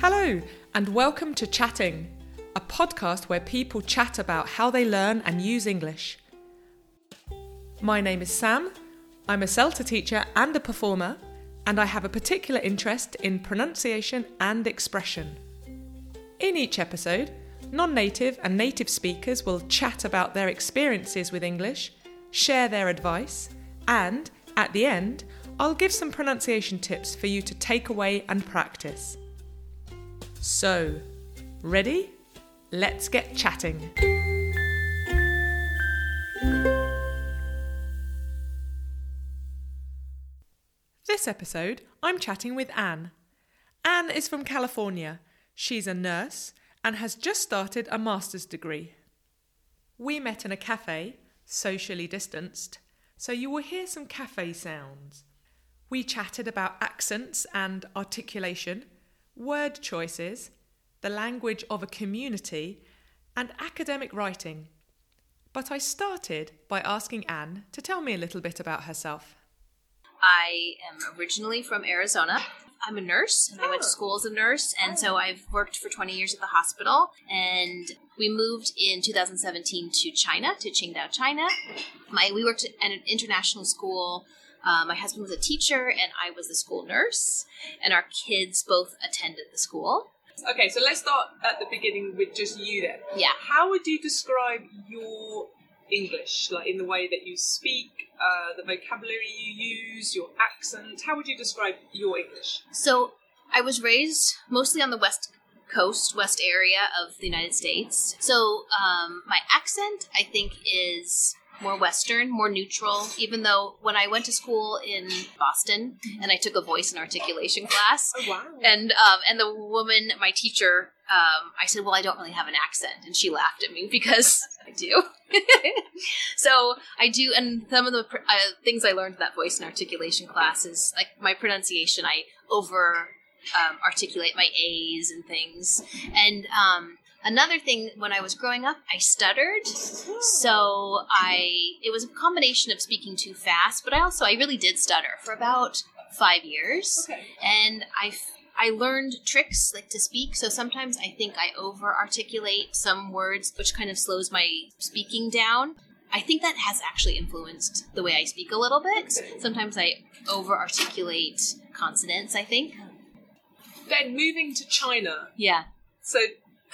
Hello, and welcome to Chatting, a podcast where people chat about how they learn and use English. My name is Sam, I'm a CELTA teacher and a performer, and I have a particular interest in pronunciation and expression. In each episode, non native and native speakers will chat about their experiences with English, share their advice, and, at the end, I'll give some pronunciation tips for you to take away and practice. So, ready? Let's get chatting. This episode, I'm chatting with Anne. Anne is from California. She's a nurse and has just started a master's degree. We met in a cafe, socially distanced, so you will hear some cafe sounds. We chatted about accents and articulation, word choices, the language of a community, and academic writing. But I started by asking Anne to tell me a little bit about herself. I am originally from Arizona. I'm a nurse and I went to oh. school as a nurse and so oh. I've worked for 20 years at the hospital and we moved in 2017 to China to Qingdao, China. My we worked at an international school. Uh, my husband was a teacher and I was the school nurse and our kids both attended the school. Okay, so let's start at the beginning with just you then. Yeah. How would you describe your English, like in the way that you speak, uh, the vocabulary you use, your accent? How would you describe your English? So I was raised mostly on the west coast, west area of the United States. So um, my accent, I think, is more Western, more neutral. Even though when I went to school in Boston and I took a voice and articulation class, Oh wow! and um, and the woman, my teacher, um, I said, "Well, I don't really have an accent," and she laughed at me because I do. so I do, and some of the pr- uh, things I learned in that voice and articulation class is like my pronunciation. I over um, articulate my A's and things, and um, another thing when I was growing up, I stuttered. So I it was a combination of speaking too fast, but I also I really did stutter for about five years Okay. and I I learned tricks like to speak. So sometimes I think I over articulate some words, which kind of slows my speaking down. I think that has actually influenced the way I speak a little bit. Sometimes I over articulate consonants. I think. Then moving to China. Yeah. So,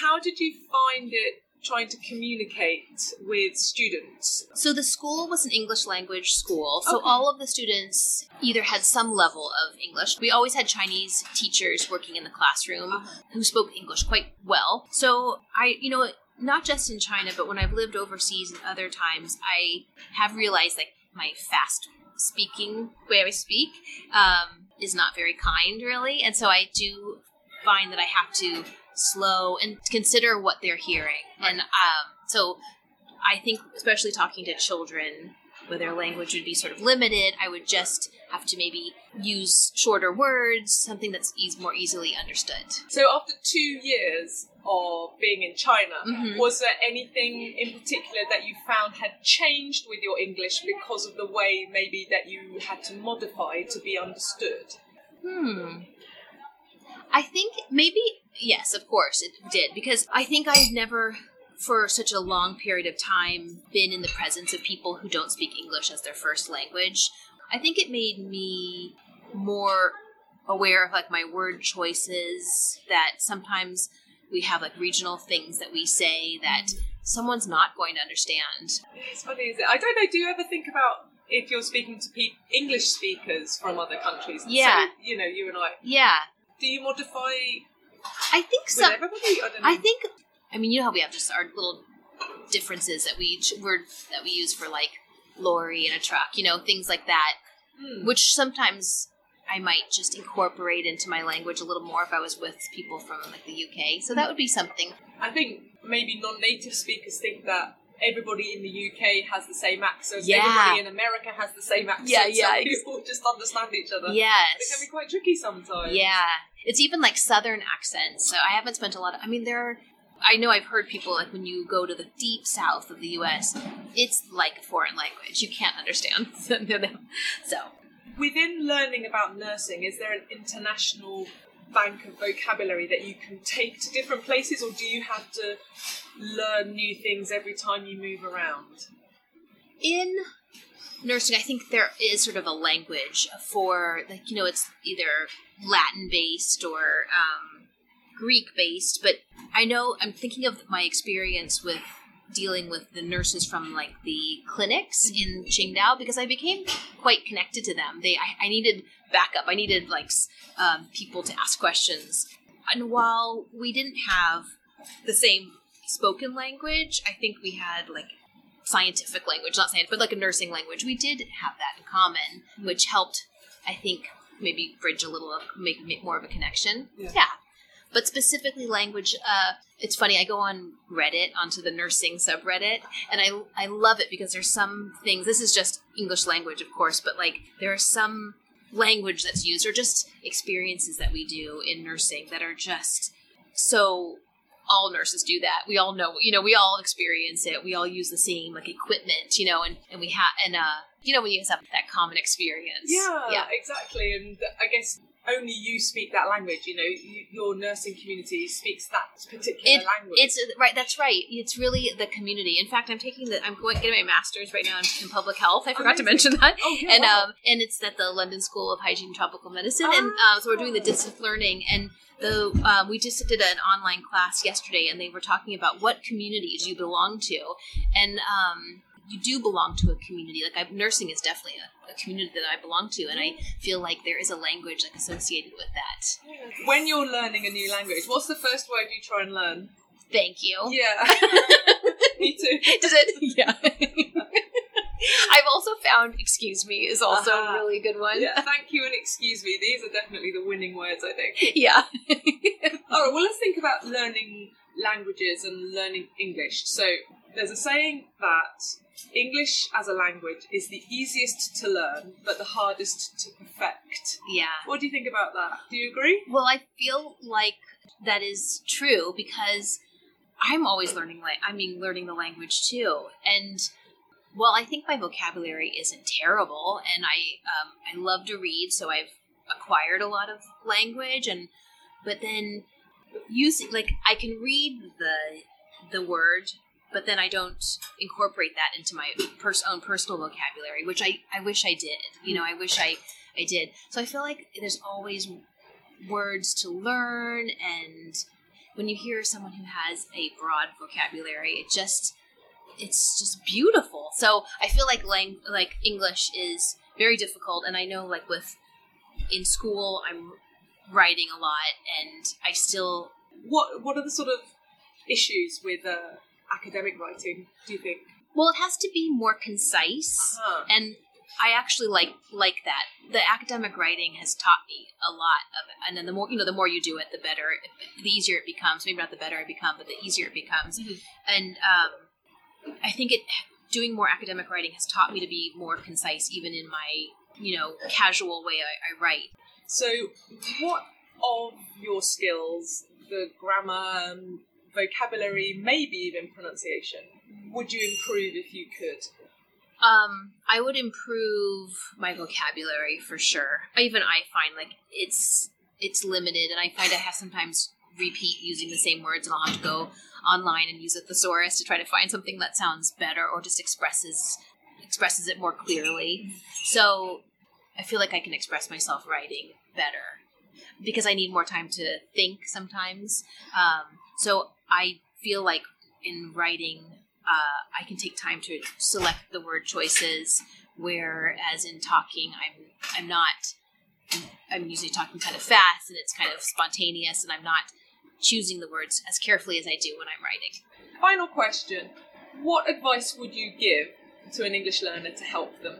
how did you find it trying to communicate with students? So the school was an English language school. So Okay. all of the students either had some level of English. We always had Chinese teachers working in the classroom Uh-huh. who spoke English quite well. So I, you know, not just in China, but when I've lived overseas and other times, I have realized like my fast speaking way I speak um, is not very kind, really. And so I do find that I have to slow and consider what they're hearing. And um, so I think, especially talking to children, where their language would be sort of limited, I would just have to maybe use shorter words, something that's eas more easily understood. So, after two years of being in China, Mhm. was there anything in particular that you found had changed with your English because of the way maybe that you had to modify to be understood? Hmm. I think maybe, yes, of course it did, because I think I've never, for such a long period of time, been in the presence of people who don't speak English as their first language. I think it made me more aware of like my word choices, that sometimes we have like regional things that we say that someone's not going to understand. It's funny, is it? I don't know. Do you ever think about if you're speaking to pe- English speakers from other countries? Yeah. So, you know, you and I. Yeah. Do you modify I think so. I don't know. I think. I mean, you know how we have just our little differences that we each word that we use for like lorry and a truck, you know, things like that, Hmm. which sometimes I might just incorporate into my language a little more if I was with people from like the UK. So that would be something. I think maybe non-native speakers think that everybody in the UK has the same accent. Yeah. Everybody in America has the same accent. Yeah, yeah, ex- people just understand each other. Yes. It can be quite tricky sometimes. Yeah. It's even like southern accents. So I haven't spent a lot of I mean there are I know I've heard people like when you go to the deep south of the US, it's like a foreign language. You can't understand them. So Within learning about nursing, is there an international bank of vocabulary that you can take to different places, or do you have to learn new things every time you move around? In nursing, I think there is sort of a language for, like, you know, it's either Latin based or um, Greek based, but I know I'm thinking of my experience with dealing with the nurses from like the clinics in Qingdao because I became quite connected to them. They, I, I needed backup. I needed like um, people to ask questions. And while we didn't have the same spoken language, I think we had like scientific language, not scientific, but like a nursing language. We did have that in common, which helped, I think, maybe bridge a little of make, make more of a connection. Yeah. yeah. But specifically language, uh, it's funny. I go on Reddit onto the nursing subreddit, and I I love it because there's some things. This is just English language, of course, but like there are some language that's used or just experiences that we do in nursing that are just so all nurses do that. We all know, you know, we all experience it. We all use the same like equipment, you know, and and we have and uh, you know, when you have that common experience. Yeah, yeah, exactly. And I guess only you speak that language. You know, you, your nursing community speaks that particular It- language. It's right. That's right. It's really the community. In fact, I'm taking the. I'm going getting my master's right now in, in public health. I forgot to mention that. oh, yeah, and wow. um, and it's at the London School of Hygiene and Tropical Medicine, and Ah. uh, so we're doing the distance learning. And the um, we just did an online class yesterday, and they were talking about what communities you belong to, and um, you do belong to a community. Like I, nursing is definitely a, a community that I belong to, and I feel like there is a language like associated with that. when you're learning a new language, what's the first word you try and learn? Thank you. Yeah, me too. Does it? Yeah. I've also found "excuse me" is also Uh-huh. a really good one. Yeah, thank you and excuse me. These are definitely the winning words, I think. Yeah. All right, well, let's think about learning languages and learning English. So, there's a saying that English as a language is the easiest to learn, but the hardest to perfect. yeah. What do you think about that? Do you agree? Well, I feel like that is true because I'm always learning. Like, I mean, learning the language too. And well, I think my vocabulary isn't terrible, and I um, I love to read, so I've acquired a lot of language. And but then using like I can read the the word, but then I don't incorporate that into my pers- own personal vocabulary, which I I wish I did. You know, I wish I I did. So I feel like there's always words to learn and when you hear someone who has a broad vocabulary it just it's just beautiful so i feel like lang- like english is very difficult and i know like with in school i'm writing a lot and i still What What are the sort of issues with uh, academic writing? Do you think? well it has to be more concise Uh-huh. and I actually like like that. The academic writing has taught me a lot of it, and then the more you know, the more you do it, the better, the easier it becomes. Maybe not the better I become, but the easier it becomes. Mhm. And um, I think it doing more academic writing has taught me to be more concise, even in my you know casual way I, I write. So, what of your skills, the grammar, um, vocabulary, maybe even pronunciation, would you improve if you could? Um, I would improve my vocabulary for sure. Even I find like it's it's limited, and I find I have sometimes repeat using the same words, and I'll have to go online and use a thesaurus to try to find something that sounds better or just expresses expresses it more clearly. So I feel like I can express myself writing better because I need more time to think sometimes. Um, so I feel like in writing, uh, I can take time to select the word choices, whereas in talking, I'm I'm not. I'm usually talking kind of fast, and it's kind of spontaneous, and I'm not choosing the words as carefully as I do when I'm writing. Final question What advice would you give to an English learner to help them?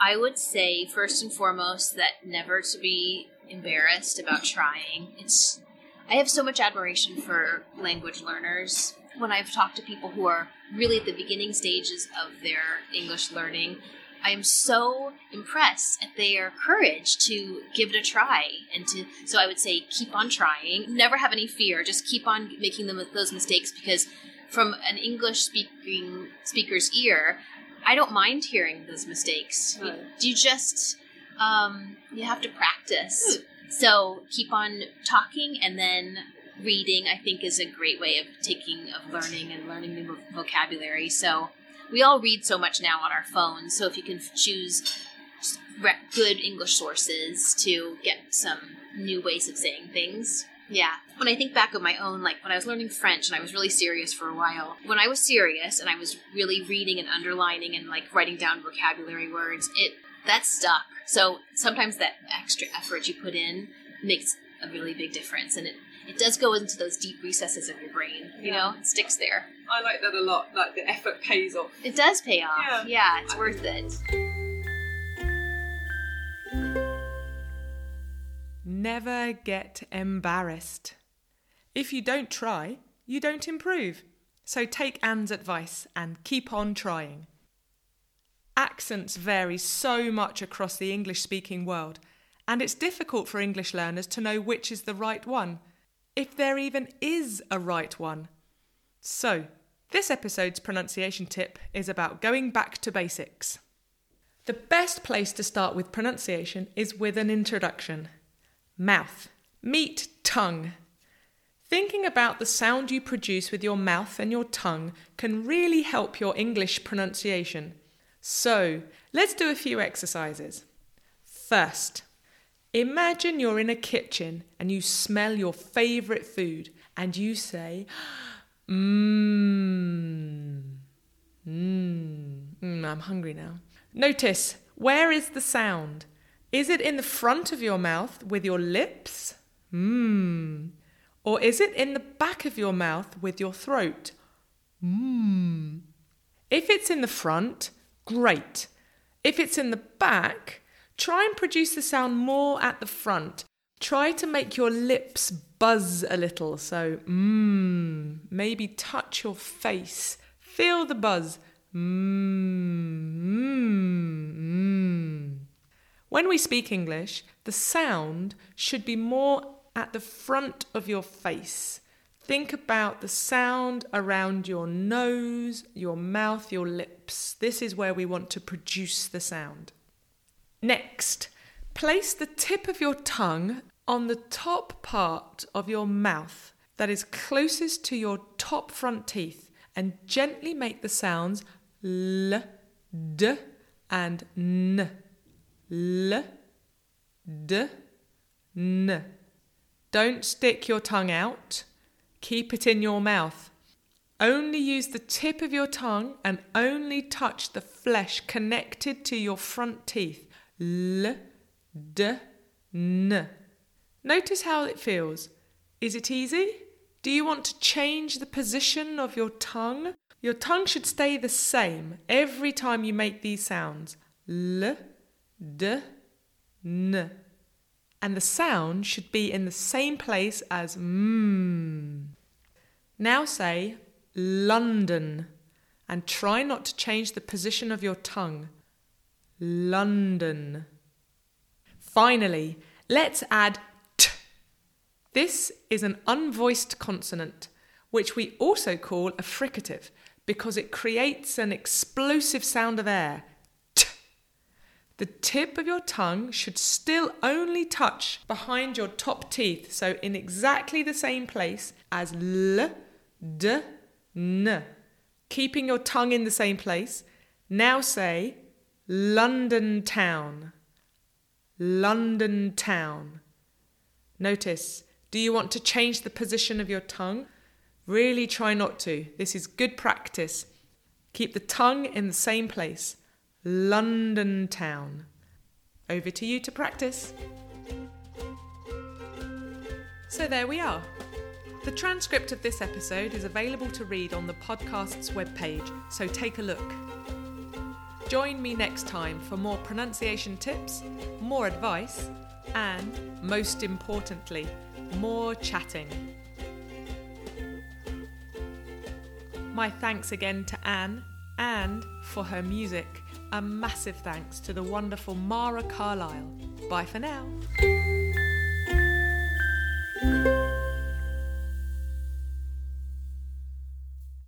I would say first and foremost that never to be embarrassed about trying. It's I have so much admiration for language learners. When I've talked to people who are really at the beginning stages of their English learning, I am so impressed at their courage to give it a try and to so I would say keep on trying. Never have any fear, just keep on making them those mistakes because from an English speaking speaker's ear, I don't mind hearing those mistakes. You, Right. you just um, you have to practice. So keep on talking and then reading, I think, is a great way of taking, of learning and learning new vocabulary. So we all read so much now on our phones. So if you can choose good English sources to get some new ways of saying things. Yeah. When I think back of my own, like when I was learning French and I was really serious for a while, when I was serious and I was really reading and underlining and like writing down vocabulary words, it that stuck. So sometimes that extra effort you put in makes a really big difference and it it does go into those deep recesses of your brain. You yeah. know, it sticks there. I like that a lot. Like the effort pays off. It does pay off. Yeah, yeah it's I worth it. Never get embarrassed. If you don't try, you don't improve. So take Anne's advice and keep on trying. Accents vary so much across the English speaking world, and it's difficult for English learners to know which is the right one if there even is a right one. So, this episode's pronunciation tip is about going back to basics. The best place to start with pronunciation is with an introduction. Mouth. Meet tongue. Thinking about the sound you produce with your mouth and your tongue can really help your English pronunciation. So, let's do a few exercises. First, Imagine you're in a kitchen and you smell your favourite food and you say, Mmm, mmm, mm, I'm hungry now. Notice, where is the sound? Is it in the front of your mouth with your lips? Mmm. Or is it in the back of your mouth with your throat? Mmm. If it's in the front, great. If it's in the back, Try and produce the sound more at the front. Try to make your lips buzz a little. So, mmm. Maybe touch your face. Feel the buzz. Mmm. Mmm. When we speak English, the sound should be more at the front of your face. Think about the sound around your nose, your mouth, your lips. This is where we want to produce the sound. Next, place the tip of your tongue on the top part of your mouth that is closest to your top front teeth and gently make the sounds l, d, and n. L, d, n. Don't stick your tongue out. Keep it in your mouth. Only use the tip of your tongue and only touch the flesh connected to your front teeth L, D, N. Notice how it feels. Is it easy? Do you want to change the position of your tongue? Your tongue should stay the same every time you make these sounds. L, D, N. And the sound should be in the same place as mmm. Now say London and try not to change the position of your tongue. London. Finally, let's add t. This is an unvoiced consonant, which we also call a fricative because it creates an explosive sound of air. The tip of your tongue should still only touch behind your top teeth, so in exactly the same place as l, d, n. Keeping your tongue in the same place. Now say London town. London town. Notice, do you want to change the position of your tongue? Really try not to. This is good practice. Keep the tongue in the same place. London town. Over to you to practice. So there we are. The transcript of this episode is available to read on the podcast's webpage, so take a look. Join me next time for more pronunciation tips, more advice, and, most importantly, more chatting. My thanks again to Anne and for her music. A massive thanks to the wonderful Mara Carlisle. Bye for now.